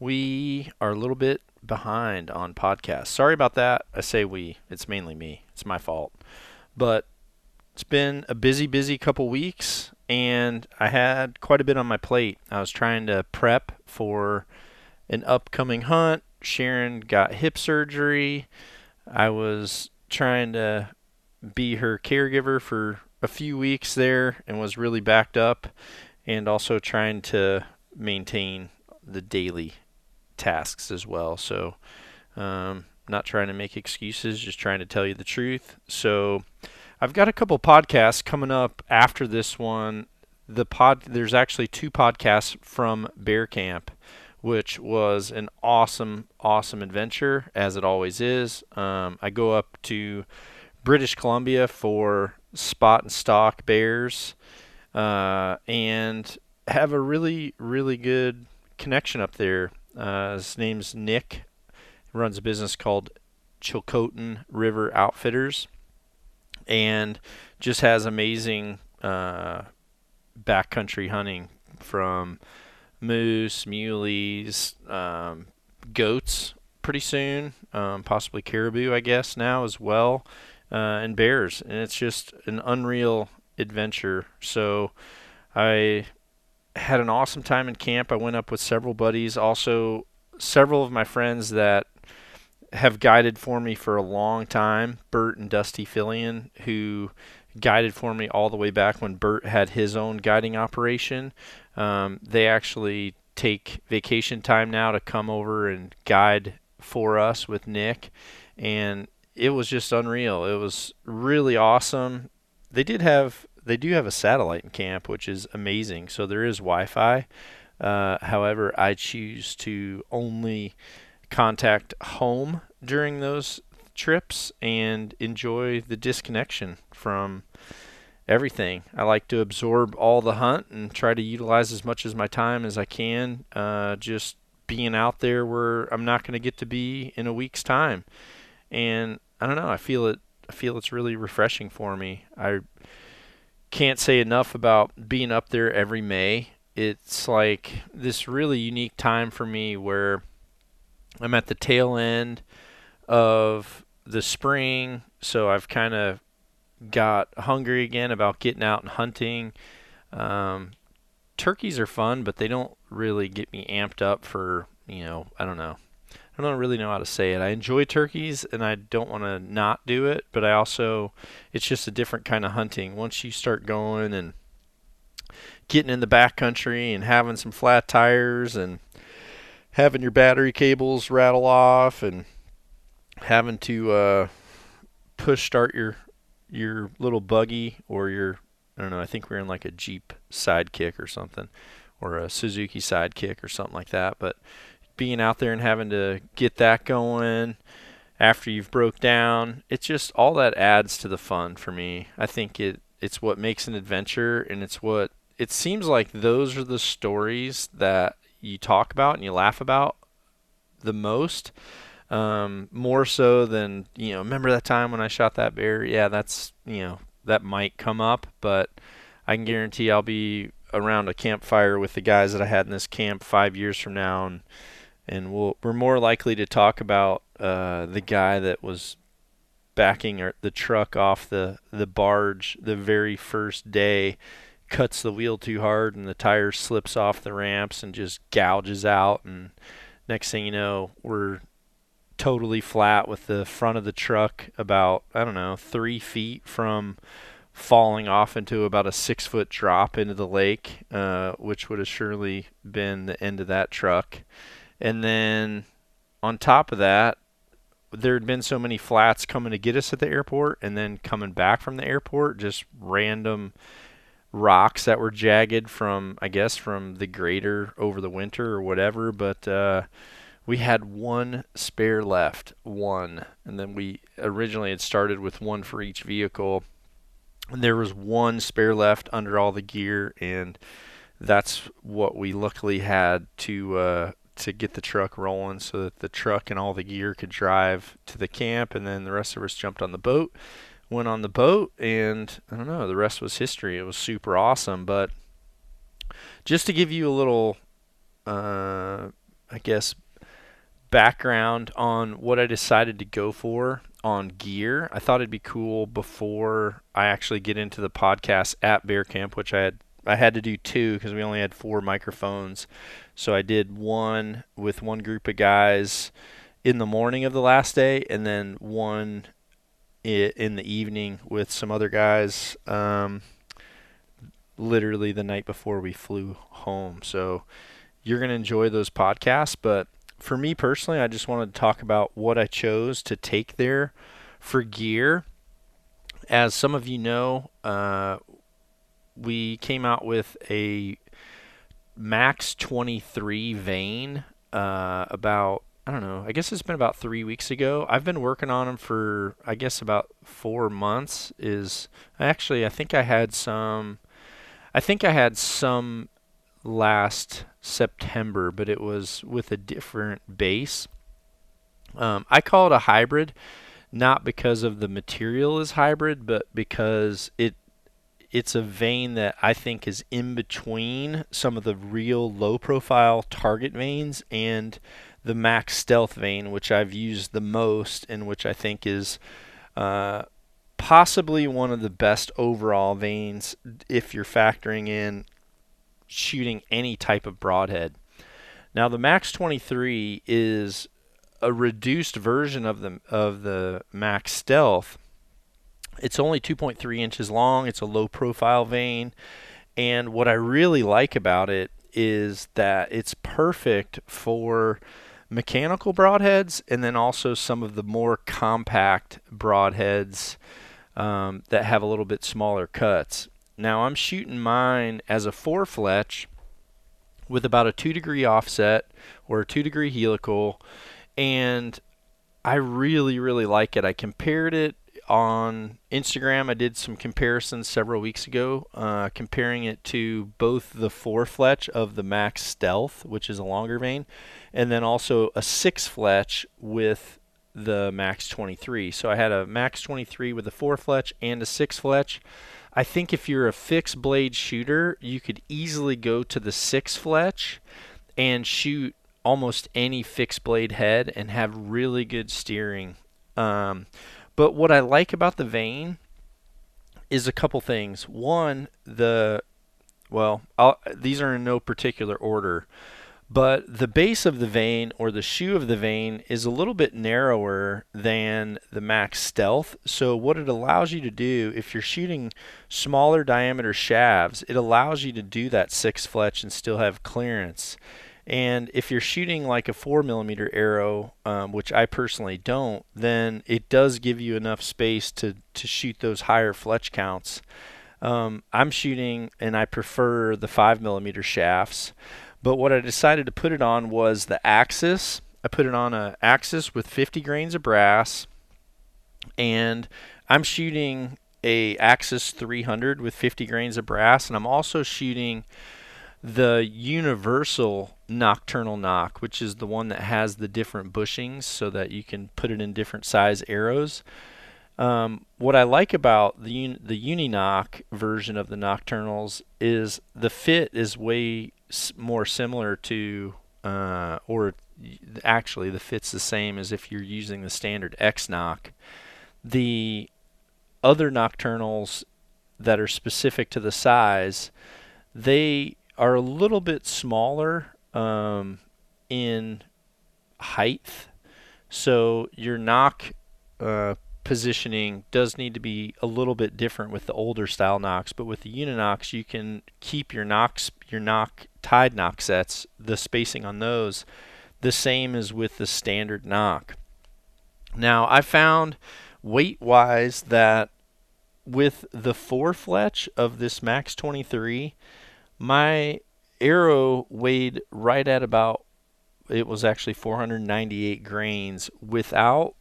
We are a little bit behind on podcasts. Sorry about that. I say we. It's mainly me. It's my fault. But it's been a busy, busy couple weeks, and I had quite a bit on my plate. I was trying to prep for an upcoming hunt. Sharon got hip surgery. I was trying to be her caregiver for a few weeks there and was really backed up, and also trying to maintain the daily tasks as well. So, um, not trying to make excuses, just trying to tell you the truth. So, I've got a couple podcasts coming up after this one. The pod there's actually two podcasts from Bear Camp, which was an awesome, awesome adventure as it always is. Um, I go up to British Columbia for spot and stalk bears, uh, and have a really, really good connection up there. Uh, his name's Nick. He runs a business called Chilcotin River Outfitters, and just has amazing uh, backcountry hunting from moose, muleys, um, goats pretty soon, um, possibly caribou, I guess now as well, uh, and bears. And it's just an unreal adventure. So I had an awesome time in camp. I went up with several buddies, also several of my friends that have guided for me for a long time, Bert and Dusty Fillion, who guided for me all the way back when Bert had his own guiding operation. Um, they actually take vacation time now to come over and guide for us with Nick, and it was just unreal. It was really awesome. They did have they do have a satellite in camp, which is amazing. So there is Wi-Fi. Uh, however, I choose to only contact home during those trips and enjoy the disconnection from everything. I like to absorb all the hunt and try to utilize as much of my time as I can. Uh, just being out there where I'm not going to get to be in a week's time, and I don't know. I feel it. I feel it's really refreshing for me. I can't say enough about being up there every May. It's like this really unique time for me where I'm at the tail end of the spring, so I've kind of got hungry again about getting out and hunting. Um, turkeys are fun, but they don't really get me amped up for, you know, I don't know. I don't really know how to say it. I enjoy turkeys and I don't want to not do it, but I also it's just a different kind of hunting. Once you start going and getting in the backcountry and having some flat tires and having your battery cables rattle off and having to uh, push start your your little buggy or your I don't know, I think we're in like a Jeep sidekick or something or a Suzuki sidekick or something like that, but being out there and having to get that going after you've broke down, it's just all that adds to the fun for me. I think it it's what makes an adventure and it's what it seems like those are the stories that you talk about and you laugh about the most. Um, more so than, you know, remember that time when I shot that bear? Yeah, that's, you know, that might come up, but I can guarantee I'll be around a campfire with the guys that I had in this camp five years from now and and we'll, we're more likely to talk about uh, the guy that was backing the truck off the, the barge the very first day, cuts the wheel too hard, and the tire slips off the ramps and just gouges out. And next thing you know, we're totally flat with the front of the truck about, I don't know, three feet from falling off into about a six foot drop into the lake, uh, which would have surely been the end of that truck. And then on top of that, there had been so many flats coming to get us at the airport and then coming back from the airport, just random rocks that were jagged from I guess from the grader over the winter or whatever, but uh, we had one spare left, one, and then we originally had started with one for each vehicle. And there was one spare left under all the gear, and that's what we luckily had to uh, to get the truck rolling, so that the truck and all the gear could drive to the camp, and then the rest of us jumped on the boat went on the boat, and I don't know, the rest was history. It was super awesome. But just to give you a little, uh, I guess, background on what I decided to go for on gear, I thought it'd be cool before I actually get into the podcast at Bear Camp, which I had. I had to do two because we only had four microphones. So I did one with one group of guys in the morning of the last day, and then one in the evening with some other guys. Um, literally the night before we flew home. So you're going to enjoy those podcasts. But for me personally, I just wanted to talk about what I chose to take there for gear. As some of you know, uh, we came out with a Max 23 vane uh, about I don't know. I guess it's been about three weeks ago. I've been working on them for I guess about four months. Is actually I think I had some. I think I had some last September, but it was with a different base. Um, I call it a hybrid, not because of the material is hybrid, but because it it's a vane that I think is in between some of the real low profile target vanes and the Max Stealth vane, which I've used the most and which I think is uh, possibly one of the best overall vanes if you're factoring in shooting any type of broadhead. Now the Max 23 is a reduced version of the of the Max Stealth. It's only 2.3 inches long. It's a low profile vane, and what I really like about it is that it's perfect for mechanical broadheads and then also some of the more compact broadheads um, that have a little bit smaller cuts. Now I'm shooting mine as a four fletch with about a two degree offset or a two degree helical and I really really like it. I compared it on Instagram. I did some comparisons several weeks ago, uh, comparing it to both the four fletch of the Max Stealth, which is a longer vane, and then also a six fletch with the Max 23. So I had a Max 23 with a four fletch and a six fletch. I think if you're a fixed blade shooter, you could easily go to the six fletch and shoot almost any fixed blade head and have really good steering. Um, but what I like about the vane is a couple things. One, the well, I'll, these are in no particular order, but the base of the vane or the shoe of the vane is a little bit narrower than the Max Stealth. So what it allows you to do if you're shooting smaller diameter shafts, it allows you to do that six fletch and still have clearance. And if you're shooting like a four millimeter arrow, um, which I personally don't, then it does give you enough space to, to shoot those higher fletch counts. Um, I'm shooting and I prefer the five millimeter shafts, but what I decided to put it on was the Axis. I put it on a Axis with 50 grains of brass, and I'm shooting a Axis 300 with 50 grains of brass, and I'm also shooting the universal Nockturnal nock, which is the one that has the different bushings so that you can put it in different size arrows. Um, what I like about the un- the Uninock version of the Nockturnals is the fit is way s- more similar to, uh, or actually the fit's the same as if you're using the standard X nock. The other Nockturnals that are specific to the size, they are a little bit smaller um, in height. So your nock uh, positioning does need to be a little bit different with the older style nocks, but with the Uninox you can keep your nocks, your nock tied nock sets, the spacing on those, the same as with the standard nock. Now I found weight wise that with the four fletch of this Max 23, my arrow weighed right at about it was actually 498 grains without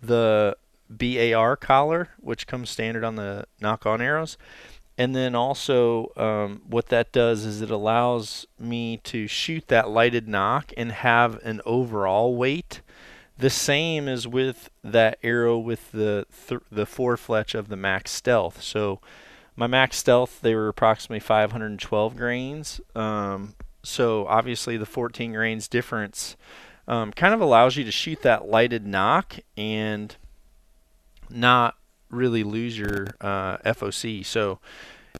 the BAR collar, which comes standard on the Nock On arrows. And then also, um, what that does is it allows me to shoot that lighted nock and have an overall weight the same as with that arrow with the th- the four fletch of the Max Stealth. So my Max Stealth they were approximately 512 grains. Um, so obviously the 14 grains difference um, kind of allows you to shoot that lighted nock and not really lose your uh, FOC. So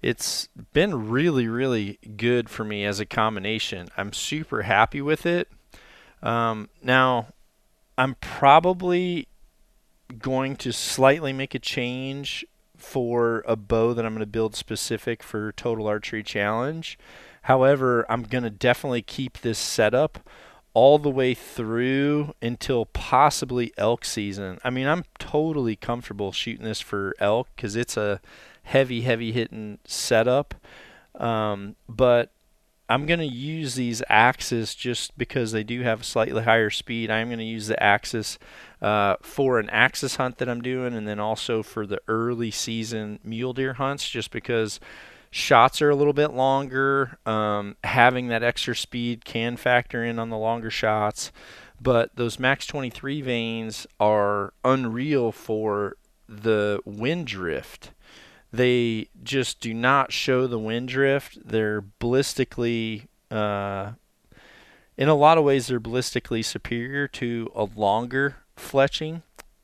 it's been really, really good for me as a combination. I'm super happy with it. Um, now, I'm probably going to slightly make a change for a bow that I'm going to build specific for Total Archery Challenge. However, I'm going to definitely keep this setup all the way through until possibly elk season. I mean, I'm totally comfortable shooting this for elk because it's a heavy, heavy hitting setup. Um, but I'm going to use these axes just because they do have a slightly higher speed. I'm going to use the axis uh, for an axis hunt that I'm doing and then also for the early season mule deer hunts just because shots are a little bit longer. Um, having that extra speed can factor in on the longer shots. But those Max 23 vanes are unreal for the wind drift. They just do not show the wind drift. They're ballistically, uh, in a lot of ways, they're ballistically superior to a longer fletching,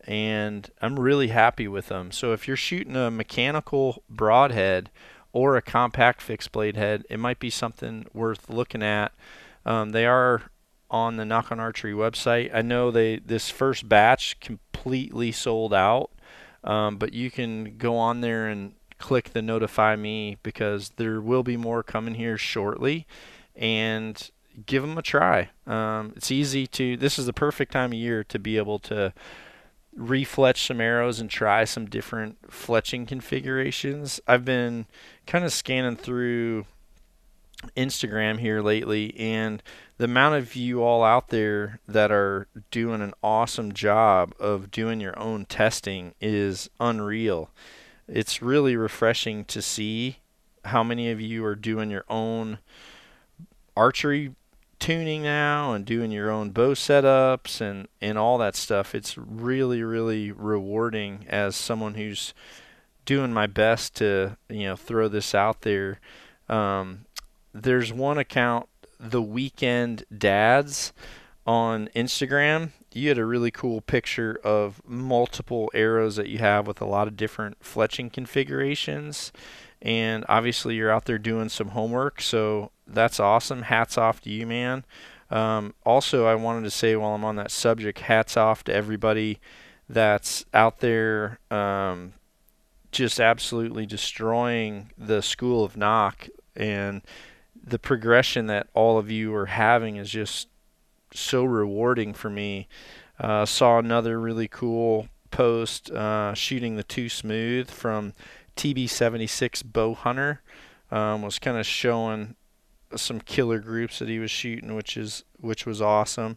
and I'm really happy with them. So if you're shooting a mechanical broadhead or a compact fixed blade head, it might be something worth looking at. Um, they are on the Nock On Archery website. I know they this first batch completely sold out, um, but you can go on there and click the notify me because there will be more coming here shortly, and give them a try. Um, it's easy to. This is the perfect time of year to be able to refletch some arrows and try some different fletching configurations. I've been kind of scanning through Instagram here lately and the amount of you all out there that are doing an awesome job of doing your own testing is unreal. It's really refreshing to see how many of you are doing your own archery tuning now and doing your own bow setups and, and all that stuff. It's really, really rewarding as someone who's doing my best to, you know, throw this out there. Um, there's one account, The Weekend Dads, on Instagram. You had a really cool picture of multiple arrows that you have with a lot of different fletching configurations. And obviously, you're out there doing some homework. So that's awesome. Hats off to you, man. Um, also, I wanted to say while I'm on that subject, hats off to everybody that's out there um, just absolutely destroying the school of Nock and the progression that all of you are having is just so rewarding for me. Uh, saw another really cool post uh, shooting the two smooth from TB76 Bow Hunter. Um, was kind of showing some killer groups that he was shooting, which is which was awesome.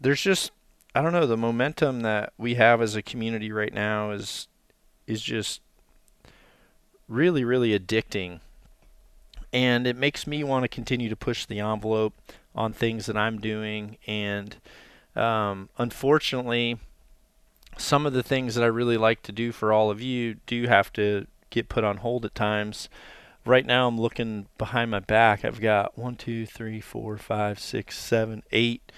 There's just I don't know the momentum that we have as a community right now is is just really really addicting, and it makes me want to continue to push the envelope on things that I'm doing. And um, unfortunately, some of the things that I really like to do for all of you do have to get put on hold at times right now I'm looking behind my back. I've got one, two, three, four, five, six, seven, eight,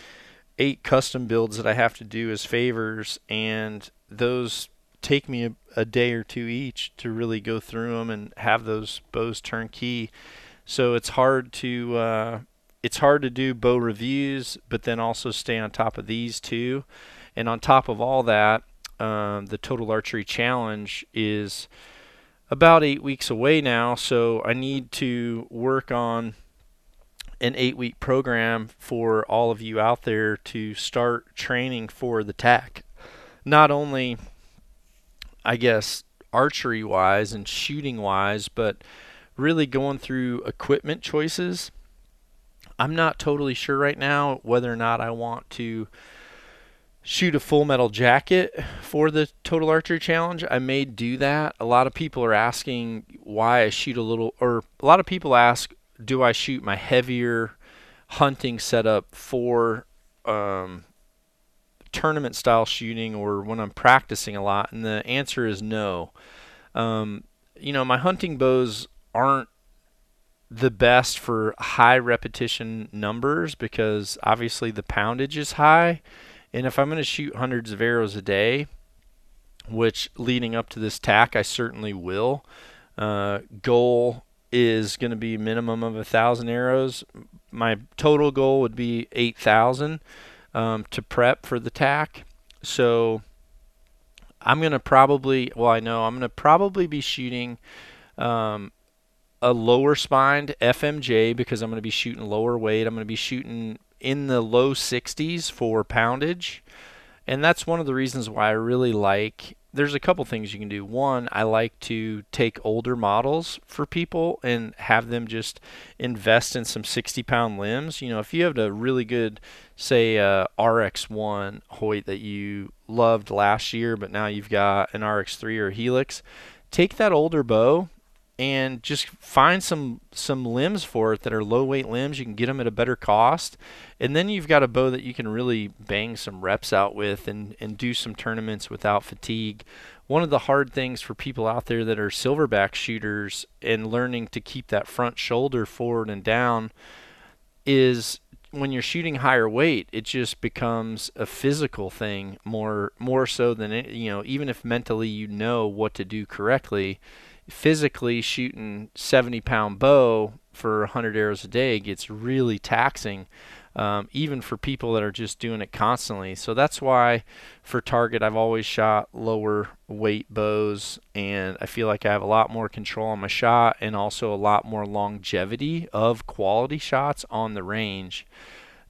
eight custom builds that I have to do as favors, and those take me a, a day or two each to really go through them and have those bows turnkey. So it's hard to uh, it's hard to do bow reviews, but then also stay on top of these two. And on top of all that, um, the Total Archery Challenge is about eight weeks away now, so I need to work on an eight week program for all of you out there to start training for the TAC. Not only, I guess, archery wise and shooting wise, but really going through equipment choices. I'm not totally sure right now whether or not I want to shoot a full metal jacket for the total archery challenge. I may do that. A lot of people are asking why I shoot a little, or a lot of people ask, do I shoot my heavier hunting setup for um, tournament style shooting or when I'm practicing a lot? And the answer is no. Um, you know, my hunting bows aren't the best for high repetition numbers because obviously the poundage is high. And if I'm going to shoot hundreds of arrows a day, which leading up to this TAC I certainly will, uh, goal is going to be minimum of a thousand arrows. My total goal would be eight thousand um, to prep for the TAC. So I'm going to probably, well, I know I'm going to probably be shooting um, a lower spined FMJ because I'm going to be shooting lower weight. I'm going to be shooting in the low 60s for poundage. And that's one of the reasons why I really like there's a couple things you can do. One, I like to take older models for people and have them just invest in some 60 pound limbs. You know, if you have a really good, say, uh, RX1 Hoyt that you loved last year, but now you've got an RX3 or Helix, take that older bow and just find some some limbs for it that are low weight limbs. You can get them at a better cost, and then you've got a bow that you can really bang some reps out with and and do some tournaments without fatigue. One of the hard things for people out there that are silverback shooters and learning to keep that front shoulder forward and down is when you're shooting higher weight, it just becomes a physical thing more more so than it, you know. Even if mentally you know what to do correctly, physically shooting 70 pound bow for 100 arrows a day gets really taxing um, even for people that are just doing it constantly so that's why for target i've always shot lower weight bows and i feel like i have a lot more control on my shot and also a lot more longevity of quality shots on the range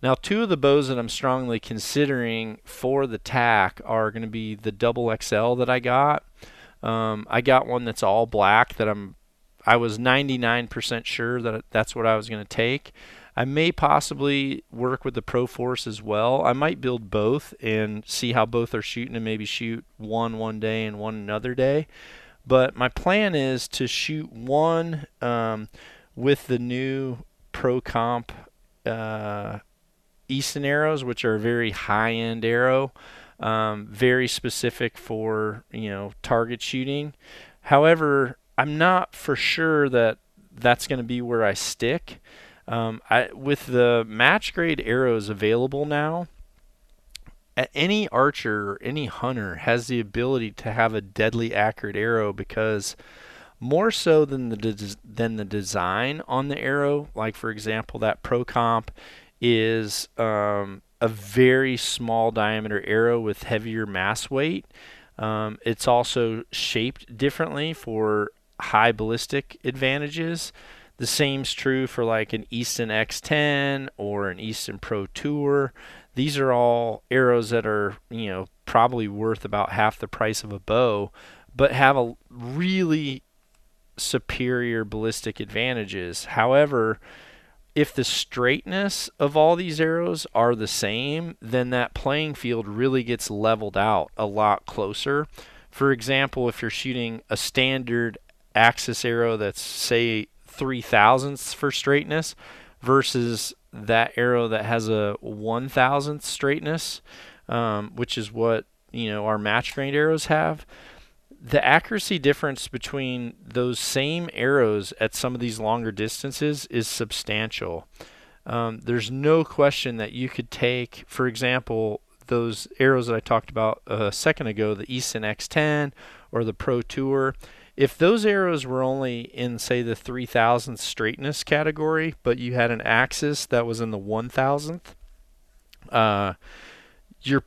now, two of the bows that I'm strongly considering for the TAC are going to be the double XL that I got. Um, I got one that's all black that I'm I was 99% sure that that's what I was going to take. I may possibly work with the Pro Force as well. I might build both and see how both are shooting and maybe shoot one one day and one another day. But my plan is to shoot one um, with the new Pro Comp uh, Easton arrows, which are a very high end arrow um, very specific for you know target shooting. However, I'm not for sure that that's going to be where I stick. Um, I, with the match grade arrows available now, any archer or any hunter has the ability to have a deadly accurate arrow because more so than the des- than the design on the arrow, like for example that Pro Comp is um, a very small diameter arrow with heavier mass weight. Um, it's also shaped differently for high ballistic advantages. The same's true for like an Easton X10 or an Easton Pro Tour. These are all arrows that are, you know, probably worth about half the price of a bow, but have a really superior ballistic advantages. However, if the straightness of all these arrows are the same, then that playing field really gets leveled out a lot closer. For example, if you're shooting a standard axis arrow that's say three thousandths for straightness versus that arrow that has a one thousandth straightness, um, which is what you know our match grade arrows have the accuracy difference between those same arrows at some of these longer distances is substantial. Um, there's no question that you could take, for example, those arrows that I talked about a second ago, the Easton X10 or the Pro Tour. If those arrows were only in, say, the 3000th straightness category, but you had an axis that was in the 1000th, uh, you're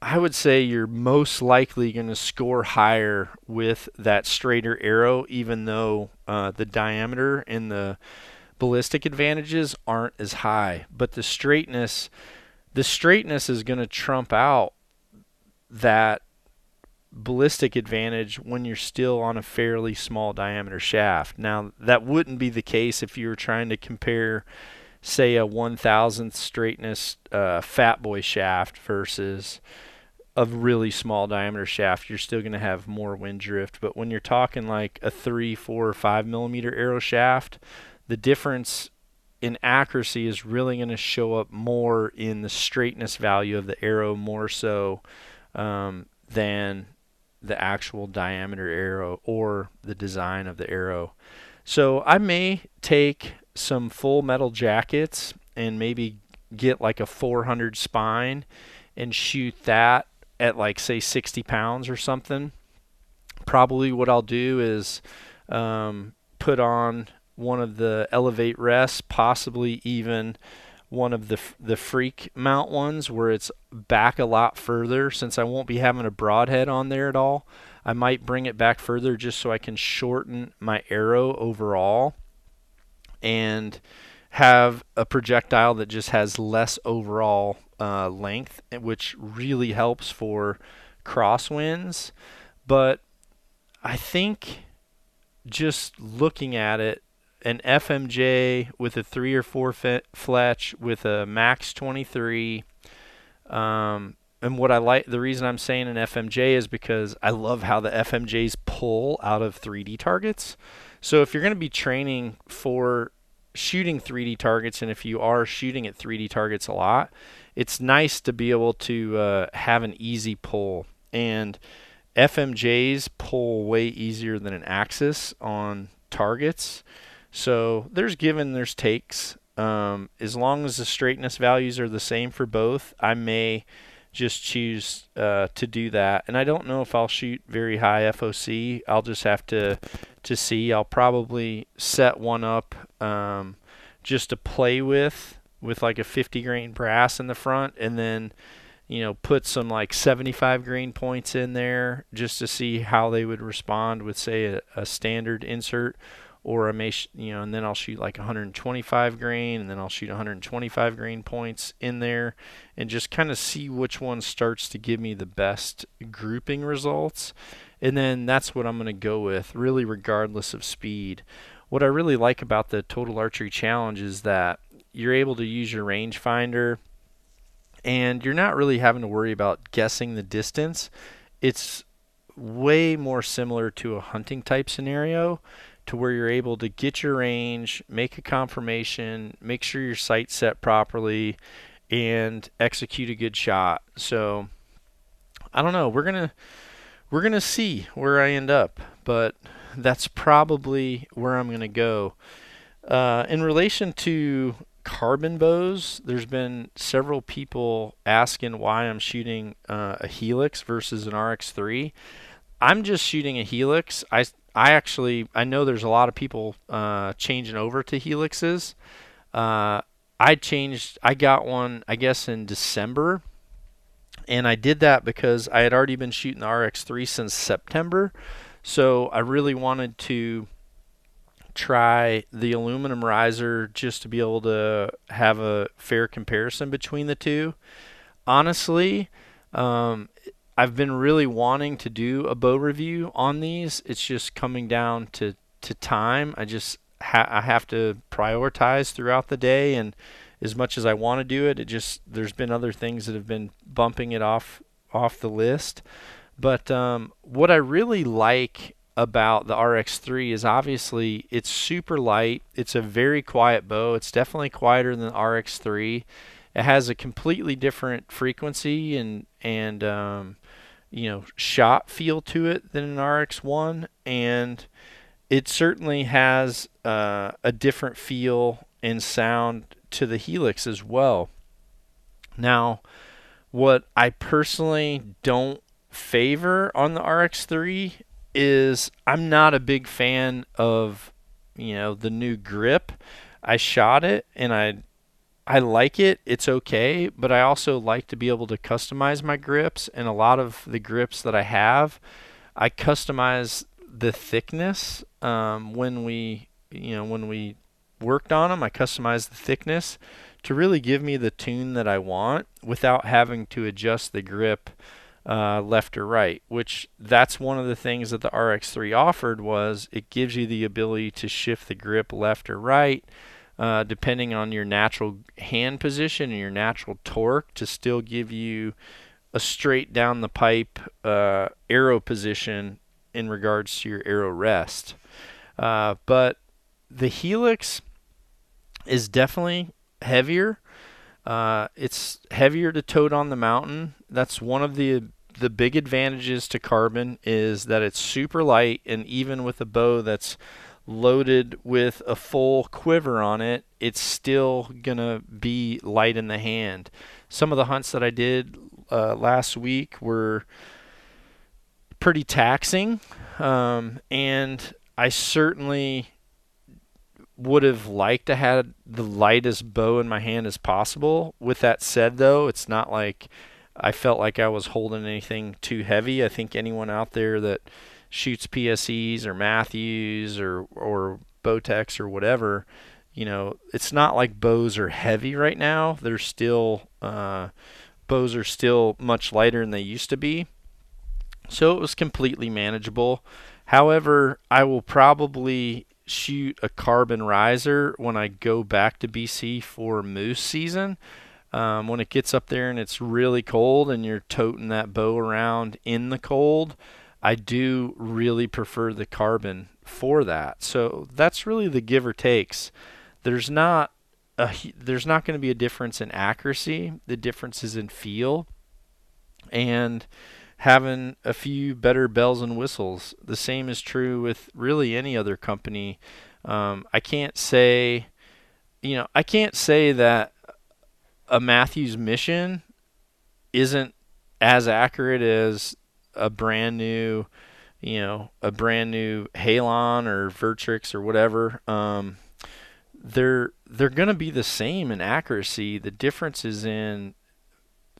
I would say you're most likely going to score higher with that straighter arrow, even though uh, the diameter and the ballistic advantages aren't as high. But the straightness, the straightness is going to trump out that ballistic advantage when you're still on a fairly small diameter shaft. Now, that wouldn't be the case if you were trying to compare, say, a 1000th straightness uh, fat boy shaft versus a really small diameter shaft. You're still going to have more wind drift. But when you're talking like a 3, 4, or 5 millimeter arrow shaft, the difference in accuracy is really going to show up more in the straightness value of the arrow more so um, than the actual diameter arrow or the design of the arrow. So I may take some full metal jackets and maybe get like a 400 spine and shoot that at like say 60 pounds or something. Probably what I'll do is um, put on one of the elevate rests, possibly even one of the the freak mount ones where it's back a lot further since I won't be having a broadhead on there at all. I might bring it back further just so I can shorten my arrow overall and have a projectile that just has less overall uh, length, which really helps for crosswinds. But I think just looking at it, an FMJ with a three or four fletch with a max 23. Um, and what I like, the reason I'm saying an FMJ is because I love how the FMJs pull out of 3D targets. So if you're going to be training for shooting 3D targets, and if you are shooting at 3D targets a lot, it's nice to be able to uh, have an easy pull. And FMJs pull way easier than an Axis on targets. So there's given, there's takes. Um, as long as the straightness values are the same for both, I may just choose uh, to do that. And I don't know if I'll shoot very high FOC. I'll just have to to see. I'll probably set one up um, just to play with, with like a 50 grain brass in the front, and then you know put some like 75 grain points in there just to see how they would respond with say a, a standard insert or I may, sh- you know, and then I'll shoot like 125 grain, and then I'll shoot 125 grain points in there, and just kind of see which one starts to give me the best grouping results, and then that's what I'm going to go with, really, regardless of speed. What I really like about the Total Archery Challenge is that you're able to use your rangefinder, and you're not really having to worry about guessing the distance. It's way more similar to a hunting type scenario to where you're able to get your range, make a confirmation, make sure your sight set properly, and execute a good shot. So I don't know. We're gonna we're gonna see where I end up, but that's probably where I'm gonna go. Uh, in relation to carbon bows, there's been several people asking why I'm shooting uh, a Helix versus an RX3. I'm just shooting a Helix. I I actually I know there's a lot of people uh, changing over to Helixes. Uh, I changed. I got one I guess in December, and I did that because I had already been shooting the RX3 since September. So I really wanted to try the aluminum riser just to be able to have a fair comparison between the two. Honestly, um, I've been really wanting to do a bow review on these. It's just coming down to, to time. I just ha- I have to prioritize throughout the day, and as much as I want to do it, it just there's been other things that have been bumping it off off the list. But um, what I really like about the RX3 is obviously it's super light. It's a very quiet bow. It's definitely quieter than the RX3. It has a completely different frequency and and um, you know shot feel to it than an RX1, and it certainly has uh, a different feel and sound to the Helix as well. Now, what I personally don't favor on the RX3 is I'm not a big fan of you know the new grip. I shot it and I I like it. It's okay, but I also like to be able to customize my grips. And a lot of the grips that I have, I customize the thickness um, when we, you know, when we worked on them. I customized the thickness to really give me the tune that I want without having to adjust the grip uh, left or right. Which that's one of the things that the RX3 offered was it gives you the ability to shift the grip left or right. Uh, depending on your natural hand position and your natural torque, to still give you a straight down the pipe uh, arrow position in regards to your arrow rest. Uh, but the Helix is definitely heavier. Uh, it's heavier to tote on the mountain. That's one of the the big advantages to carbon is that it's super light, and even with a bow that's loaded with a full quiver on it, it's still gonna be light in the hand. Some of the hunts that I did uh, last week were pretty taxing, um, and I certainly would have liked to have the lightest bow in my hand as possible. With that said, though, it's not like I felt like I was holding anything too heavy. I think anyone out there that shoots PSEs or Mathews or or Bowtechs or whatever, you know, it's not like bows are heavy right now. They're still uh, bows are still much lighter than they used to be. So it was completely manageable. However, I will probably shoot a carbon riser when I go back to BC for moose season. Um, when it gets up there and it's really cold and you're toting that bow around in the cold, I do really prefer the carbon for that. So that's really the give or takes. There's not a, there's not going to be a difference in accuracy. The difference is in feel and having a few better bells and whistles. The same is true with really any other company. Um, I can't say, you know, I can't say that a Mathews mission isn't as accurate as a brand new, you know, a brand new Halon or Vertrix or whatever. Um, they're they're going to be the same in accuracy. The difference is in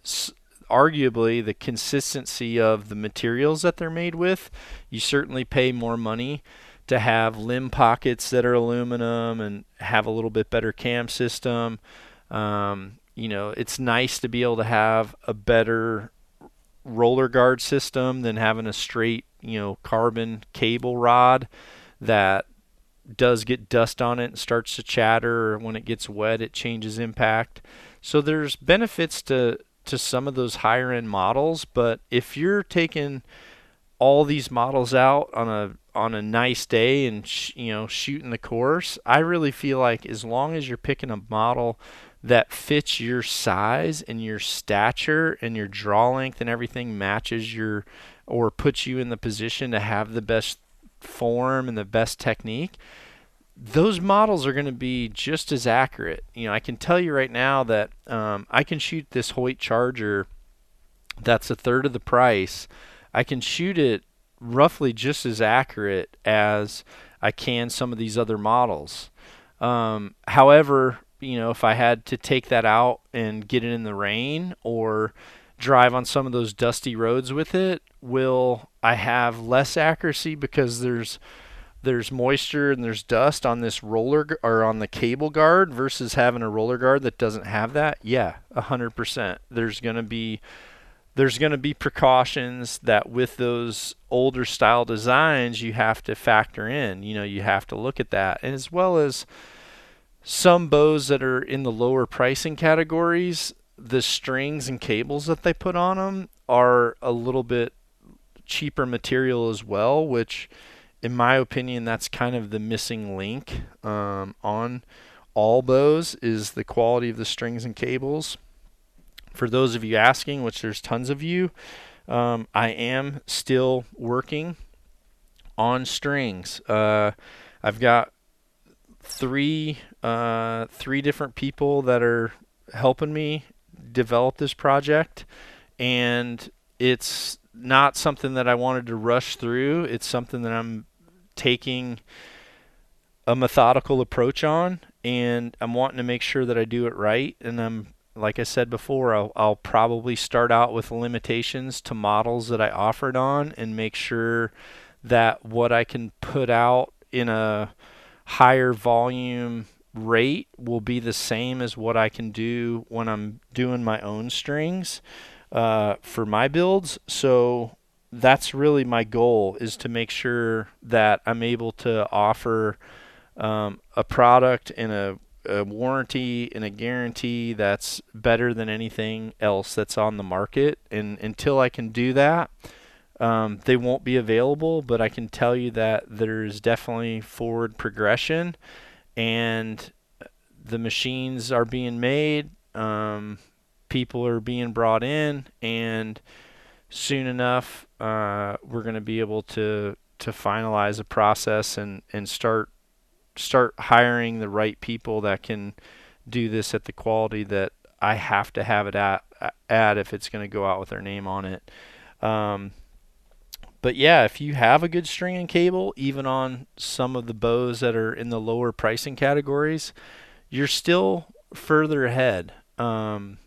s- arguably the consistency of the materials that they're made with. You certainly pay more money to have limb pockets that are aluminum and have a little bit better cam system. Um, you know, it's nice to be able to have a better roller guard system than having a straight, you know, carbon cable rod that does get dust on it and starts to chatter or when it gets wet it changes impact. So there's benefits to to some of those higher end models, but if you're taking all these models out on a on a nice day and sh- you know shooting the course, I really feel like as long as you're picking a model that fits your size and your stature and your draw length and everything matches your or puts you in the position to have the best form and the best technique, those models are going to be just as accurate. You know, I can tell you right now that um, I can shoot this Hoyt Charger that's a third of the price. I can shoot it roughly just as accurate as I can some of these other models. Um, however, you know, if I had to take that out and get it in the rain or drive on some of those dusty roads with it, will I have less accuracy because there's there's moisture and there's dust on this roller or on the cable guard versus having a roller guard that doesn't have that? Yeah, 100%. There's going to be there's going to be precautions that with those older style designs you have to factor in. You know, you have to look at that. And as well as some bows that are in the lower pricing categories, the strings and cables that they put on them are a little bit cheaper material as well, which in my opinion, that's kind of the missing link um, on all bows is the quality of the strings and cables. For those of you asking, which there's tons of you, um, I am still working on strings. Uh, I've got three uh, three different people that are helping me develop this project, and it's not something that I wanted to rush through. It's something that I'm taking a methodical approach on, and I'm wanting to make sure that I do it right. And I'm, like I said before, I'll, I'll probably start out with limitations to models that I offered on and make sure that what I can put out in a higher volume rate will be the same as what I can do when I'm doing my own strings. uh, for my builds. So that's really my goal is to make sure that I'm able to offer um, a product and a, a, warranty and a guarantee that's better than anything else that's on the market. And until I can do that, um, they won't be available. But I can tell you that there's definitely forward progression, and the machines are being made. Um, people are being brought in, and soon enough, uh, we're going to be able to to finalize a process and and start start hiring the right people that can do this at the quality that I have to have it at at if it's going to go out with their name on it. Um, but yeah, if you have a good string and cable, even on some of the bows that are in the lower pricing categories, you're still further ahead. Um,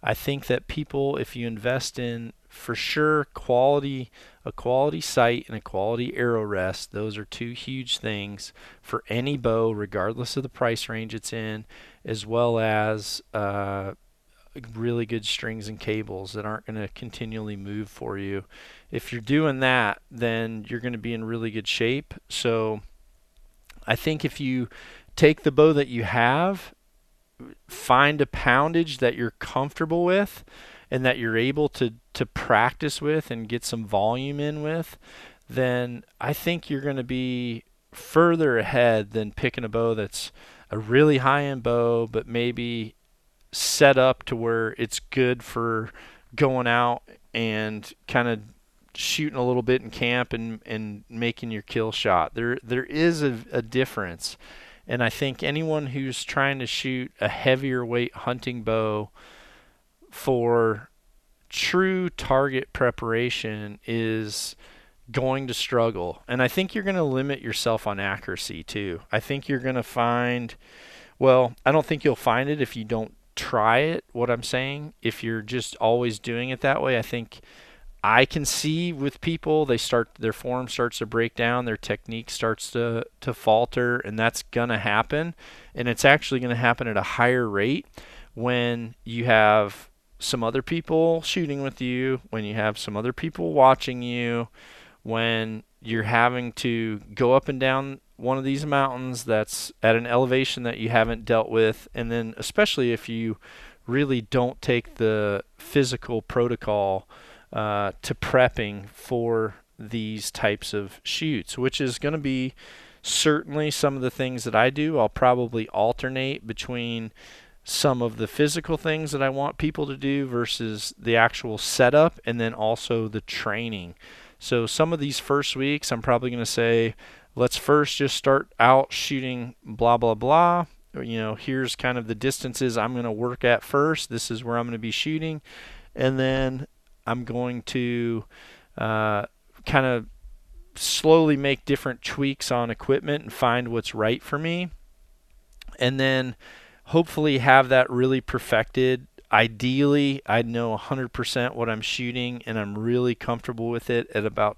I think that people, if you invest in for sure quality a quality sight and a quality arrow rest those are two huge things for any bow regardless of the price range it's in as well as uh, really good strings and cables that aren't going to continually move for you. If you're doing that then you're going to be in really good shape. So i think if you take the bow that you have find a poundage that you're comfortable with and that you're able to to practice with and get some volume in with, then I think you're going to be further ahead than picking a bow that's a really high end bow, but maybe set up to where it's good for going out and kind of shooting a little bit in camp and, and making your kill shot. There there is a, a difference. And I think anyone who's trying to shoot a heavier weight hunting bow for true target preparation is going to struggle. And I think you're going to limit yourself on accuracy too. I think you're going to find, well, I don't think you'll find it if you don't try it, what I'm saying. If you're just always doing it that way, I think I can see with people they start their form starts to break down, their technique starts to to falter and that's to happen and it's actually to happen at a higher rate when you have some other people shooting with you, when you have some other people watching you, when you're having to go up and down one of these mountains that's at an elevation that you haven't dealt with, and then especially if you really don't take the physical protocol uh, to prepping for these types of shoots, which is going to be certainly some of the things that I do. I'll probably alternate between some of the physical things that I want people to do versus the actual setup and then also the training. So some of these first weeks I'm probably going to say let's first just start out shooting blah blah blah. You know, here's kind of the distances I'm going to work at first. This is where I'm going to be shooting and then I'm going to uh, kind of slowly make different tweaks on equipment and find what's right for me. And then hopefully have that really perfected. Ideally, I know 100% what I'm shooting and I'm really comfortable with it at about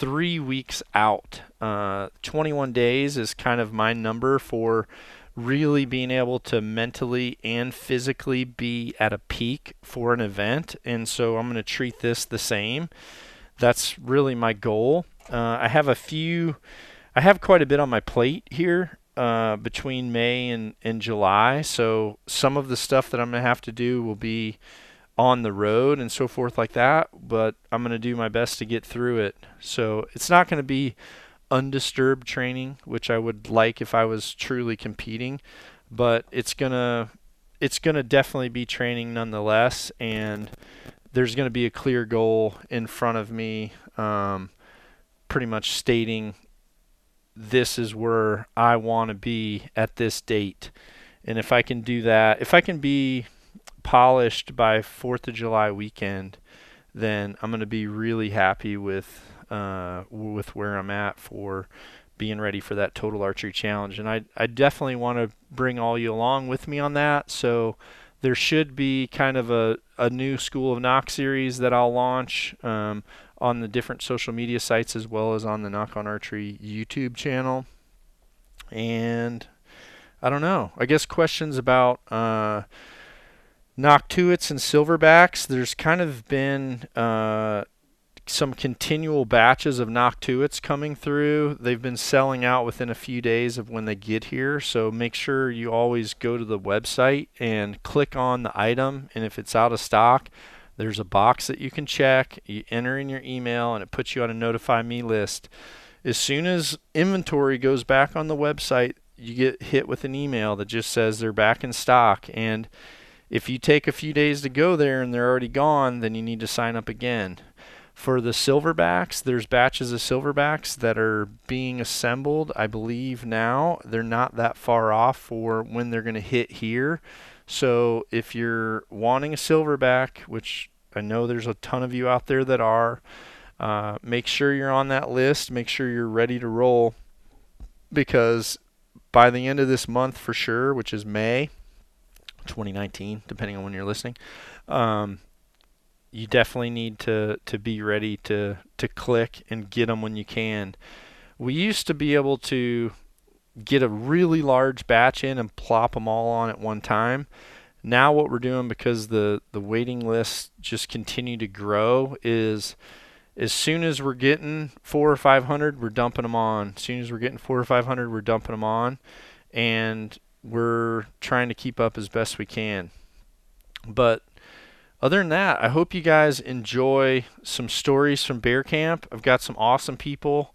three weeks out. Uh, 21 days is kind of my number for really being able to mentally and physically be at a peak for an event. And so I'm going to treat this the same. That's really my goal. Uh, I have a few, I have quite a bit on my plate here uh, between May and, and July. So some of the stuff that I'm going to have to do will be on the road and so forth like that. But I'm going to do my best to get through it. So it's not going to be undisturbed training, which I would like if I was truly competing. But it's gonna it's gonna definitely be training nonetheless, and there's gonna be a clear goal in front of me, um, pretty much stating this is where I want to be at this date. And if I can do that, if I can be polished by 4th of July weekend, then I'm going to be really happy with uh, with where I'm at for being ready for that total archery challenge. And I I definitely want to bring all you along with me on that. So there should be kind of a, a new School of Nock series that I'll launch. Um, on the different social media sites as well as on the Nock On Archery YouTube channel. And I don't know. I guess questions about uh, Nockturnals and silverbacks, there's kind of been uh, some continual batches of Nockturnals coming through. They've been selling out within a few days of when they get here, so make sure you always go to the website and click on the item, and if it's out of stock, there's a box that you can check. You enter in your email, and it puts you on a notify me list. As soon as inventory goes back on the website, you get hit with an email that just says they're back in stock and if you take a few days to go there and they're already gone, then you need to sign up again. For the silverbacks, there's batches of silverbacks that are being assembled, I believe now. They're not that far off for when they're going to hit here. So if you're wanting a silverback, which I know there's a ton of you out there that are, uh, make sure you're on that list. Make sure you're ready to roll because by the end of this month for sure, which is May, 2019, depending on when you're listening. Um, you definitely need to to be ready to to click and get them when you can. We used to be able to get a really large batch in and plop them all on at one time. Now what we're doing because the the waiting lists just continue to grow is as soon as we're getting four or five hundred, we're dumping them on. As soon as we're getting four or five hundred, we're dumping them on, and we're trying to keep up as best we can. But other than that, I hope you guys enjoy some stories from Bear Camp. I've got some awesome people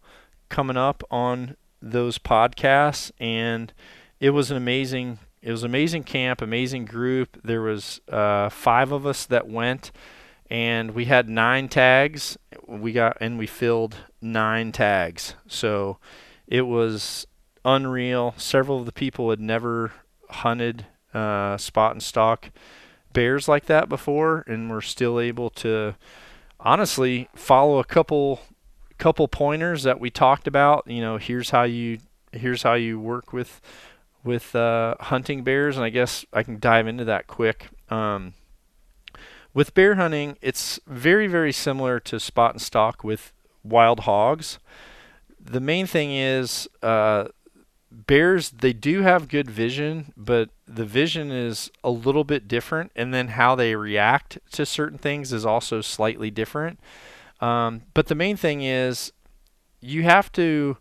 coming up on those podcasts, and it was an amazing. It was amazing camp, amazing group. There was uh, five of us that went, and we had nine tags. We got and we filled nine tags. So it was unreal. Several of the people had never hunted uh, spot and stalk bears like that before, and were still able to honestly follow a couple couple pointers that we talked about. You know, here's how you here's how you work with with uh, hunting bears, and I guess I can dive into that quick. Um, with bear hunting, it's very very similar to spot and stalk with wild hogs. The main thing is uh, bears they do have good vision but the vision is a little bit different and then how they react to certain things is also slightly different. Um, but the main thing is you have to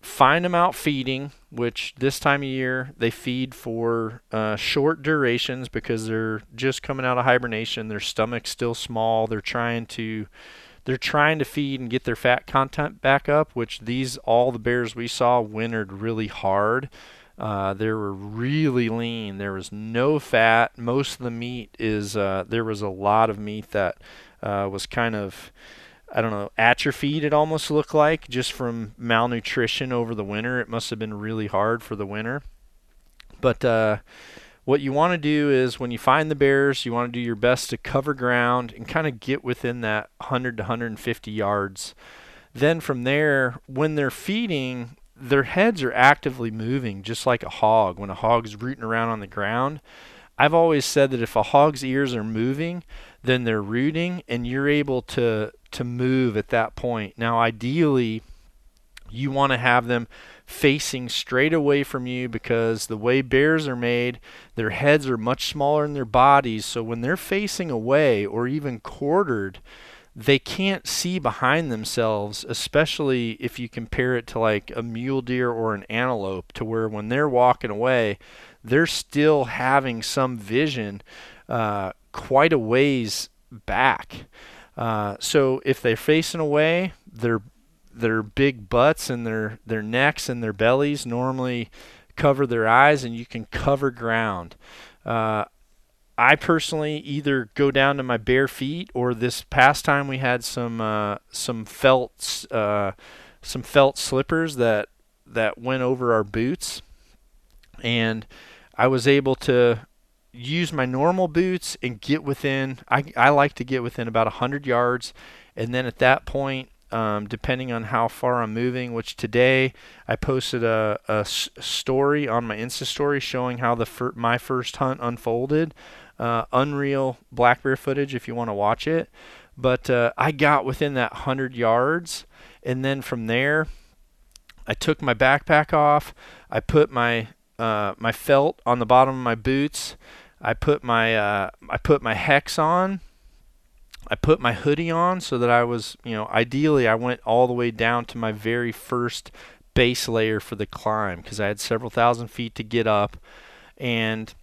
find them out feeding which this time of year they feed for uh, short durations because they're just coming out of hibernation. Their stomach's still small. They're trying to they're trying to feed and get their fat content back up, which these all the bears we saw wintered really hard. Uh, they were really lean. There was no fat. Most of the meat is uh, there was a lot of meat that uh, was kind of I don't know atrophied. It almost looked like just from malnutrition over the winter. It must have been really hard for the winter. But uh, what you want to do is when you find the bears, you want to do your best to cover ground and kind of get within that 100 to 150 yards. Then from there, when they're feeding, their heads are actively moving just like a hog. When a hog's rooting around on the ground, I've always said that if a hog's ears are moving, then they're rooting and you're able to to move at that point. Now ideally, you want to have them facing straight away from you because the way bears are made, their heads are much smaller than their bodies. So when they're facing away or even quartered, they can't see behind themselves, especially if you compare it to like a mule deer or an antelope, to where when they're walking away, they're still having some vision uh, quite a ways back. Uh, so if they're facing away, they're their big butts and their their necks and their bellies normally cover their eyes, and you can cover ground. Uh, I personally either go down to my bare feet, or this past time we had some uh, some felt uh, some felt slippers that that went over our boots, and I was able to use my normal boots and get within. I I like to get within about hundred yards, and then at that point um, depending on how far I'm moving. Which today I posted a, a story on my Insta story showing how the fir- my first hunt unfolded. Uh, unreal black bear footage if you want to watch it. But uh, I got within that hundred yards, and then from there, I took my backpack off. I put my uh, my felt on the bottom of my boots. I put my uh, I put my hex on. I put my hoodie on so that I was, you know, ideally I went all the way down to my very first base layer for the climb because I had several thousand feet to get up, and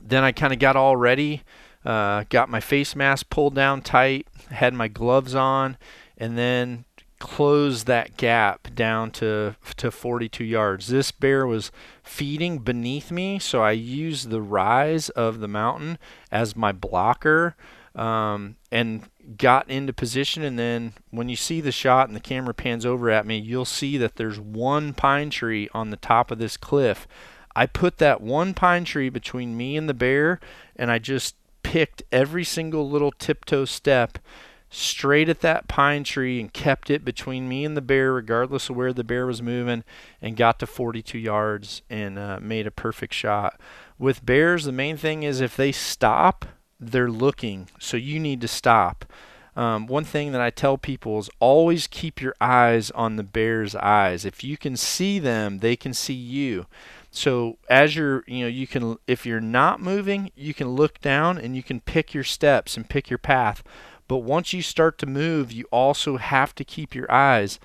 then I kind of got all ready. Uh, got my face mask pulled down tight, had my gloves on, and then close that gap down to to 42 yards. This bear was feeding beneath me, so I used the rise of the mountain as my blocker um, and got into position. And then when you see the shot and the camera pans over at me, you'll see that there's one pine tree on the top of this cliff. I put that one pine tree between me and the bear, and I just picked every single little tiptoe step straight at that pine tree and kept it between me and the bear, regardless of where the bear was moving, and got to 42 yards and uh, made a perfect shot. With bears, the main thing is if they stop, they're looking, so you need to stop. Um, one thing that I tell people is always keep your eyes on the bear's eyes. If you can see them, they can see you. So as you're, you know, you can, if you're not moving, you can look down and you can pick your steps and pick your path. But once you start to move, you also have to keep your eyes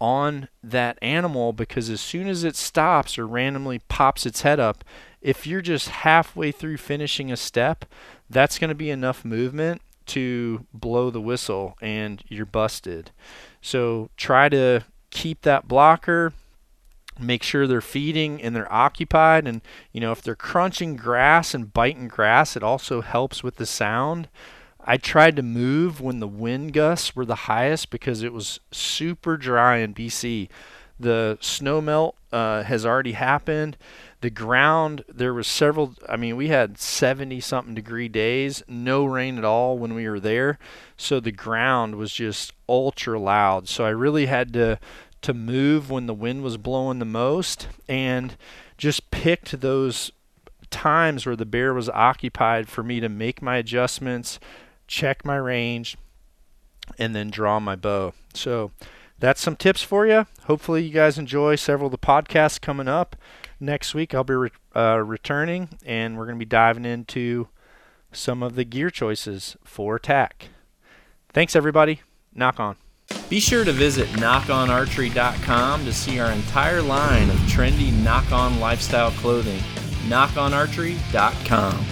on that animal because as soon as it stops or randomly pops its head up, if you're just halfway through finishing a step, that's going to be enough movement to blow the whistle and you're busted. So try to keep that blocker, make sure they're feeding and they're occupied and you know if they're crunching grass and biting grass, it also helps with the sound. I tried to move when the wind gusts were the highest because it was super dry in BC. The snow melt uh, has already happened. The ground, there was several, I mean, we had 70 something degree days, no rain at all when we were there. So the ground was just ultra loud. So I really had to, to move when the wind was blowing the most and just picked those times where the bear was occupied for me to make my adjustments, check my range, and then draw my bow. So that's some tips for you. Hopefully, you guys enjoy several of the podcasts coming up. Next week, I'll be re- uh, returning, and we're going to be diving into some of the gear choices for TAC. Thanks, everybody. Nock on. Be sure to visit nockonarchery.com to see our entire line of trendy Nock On lifestyle clothing. Nockonarchery.com.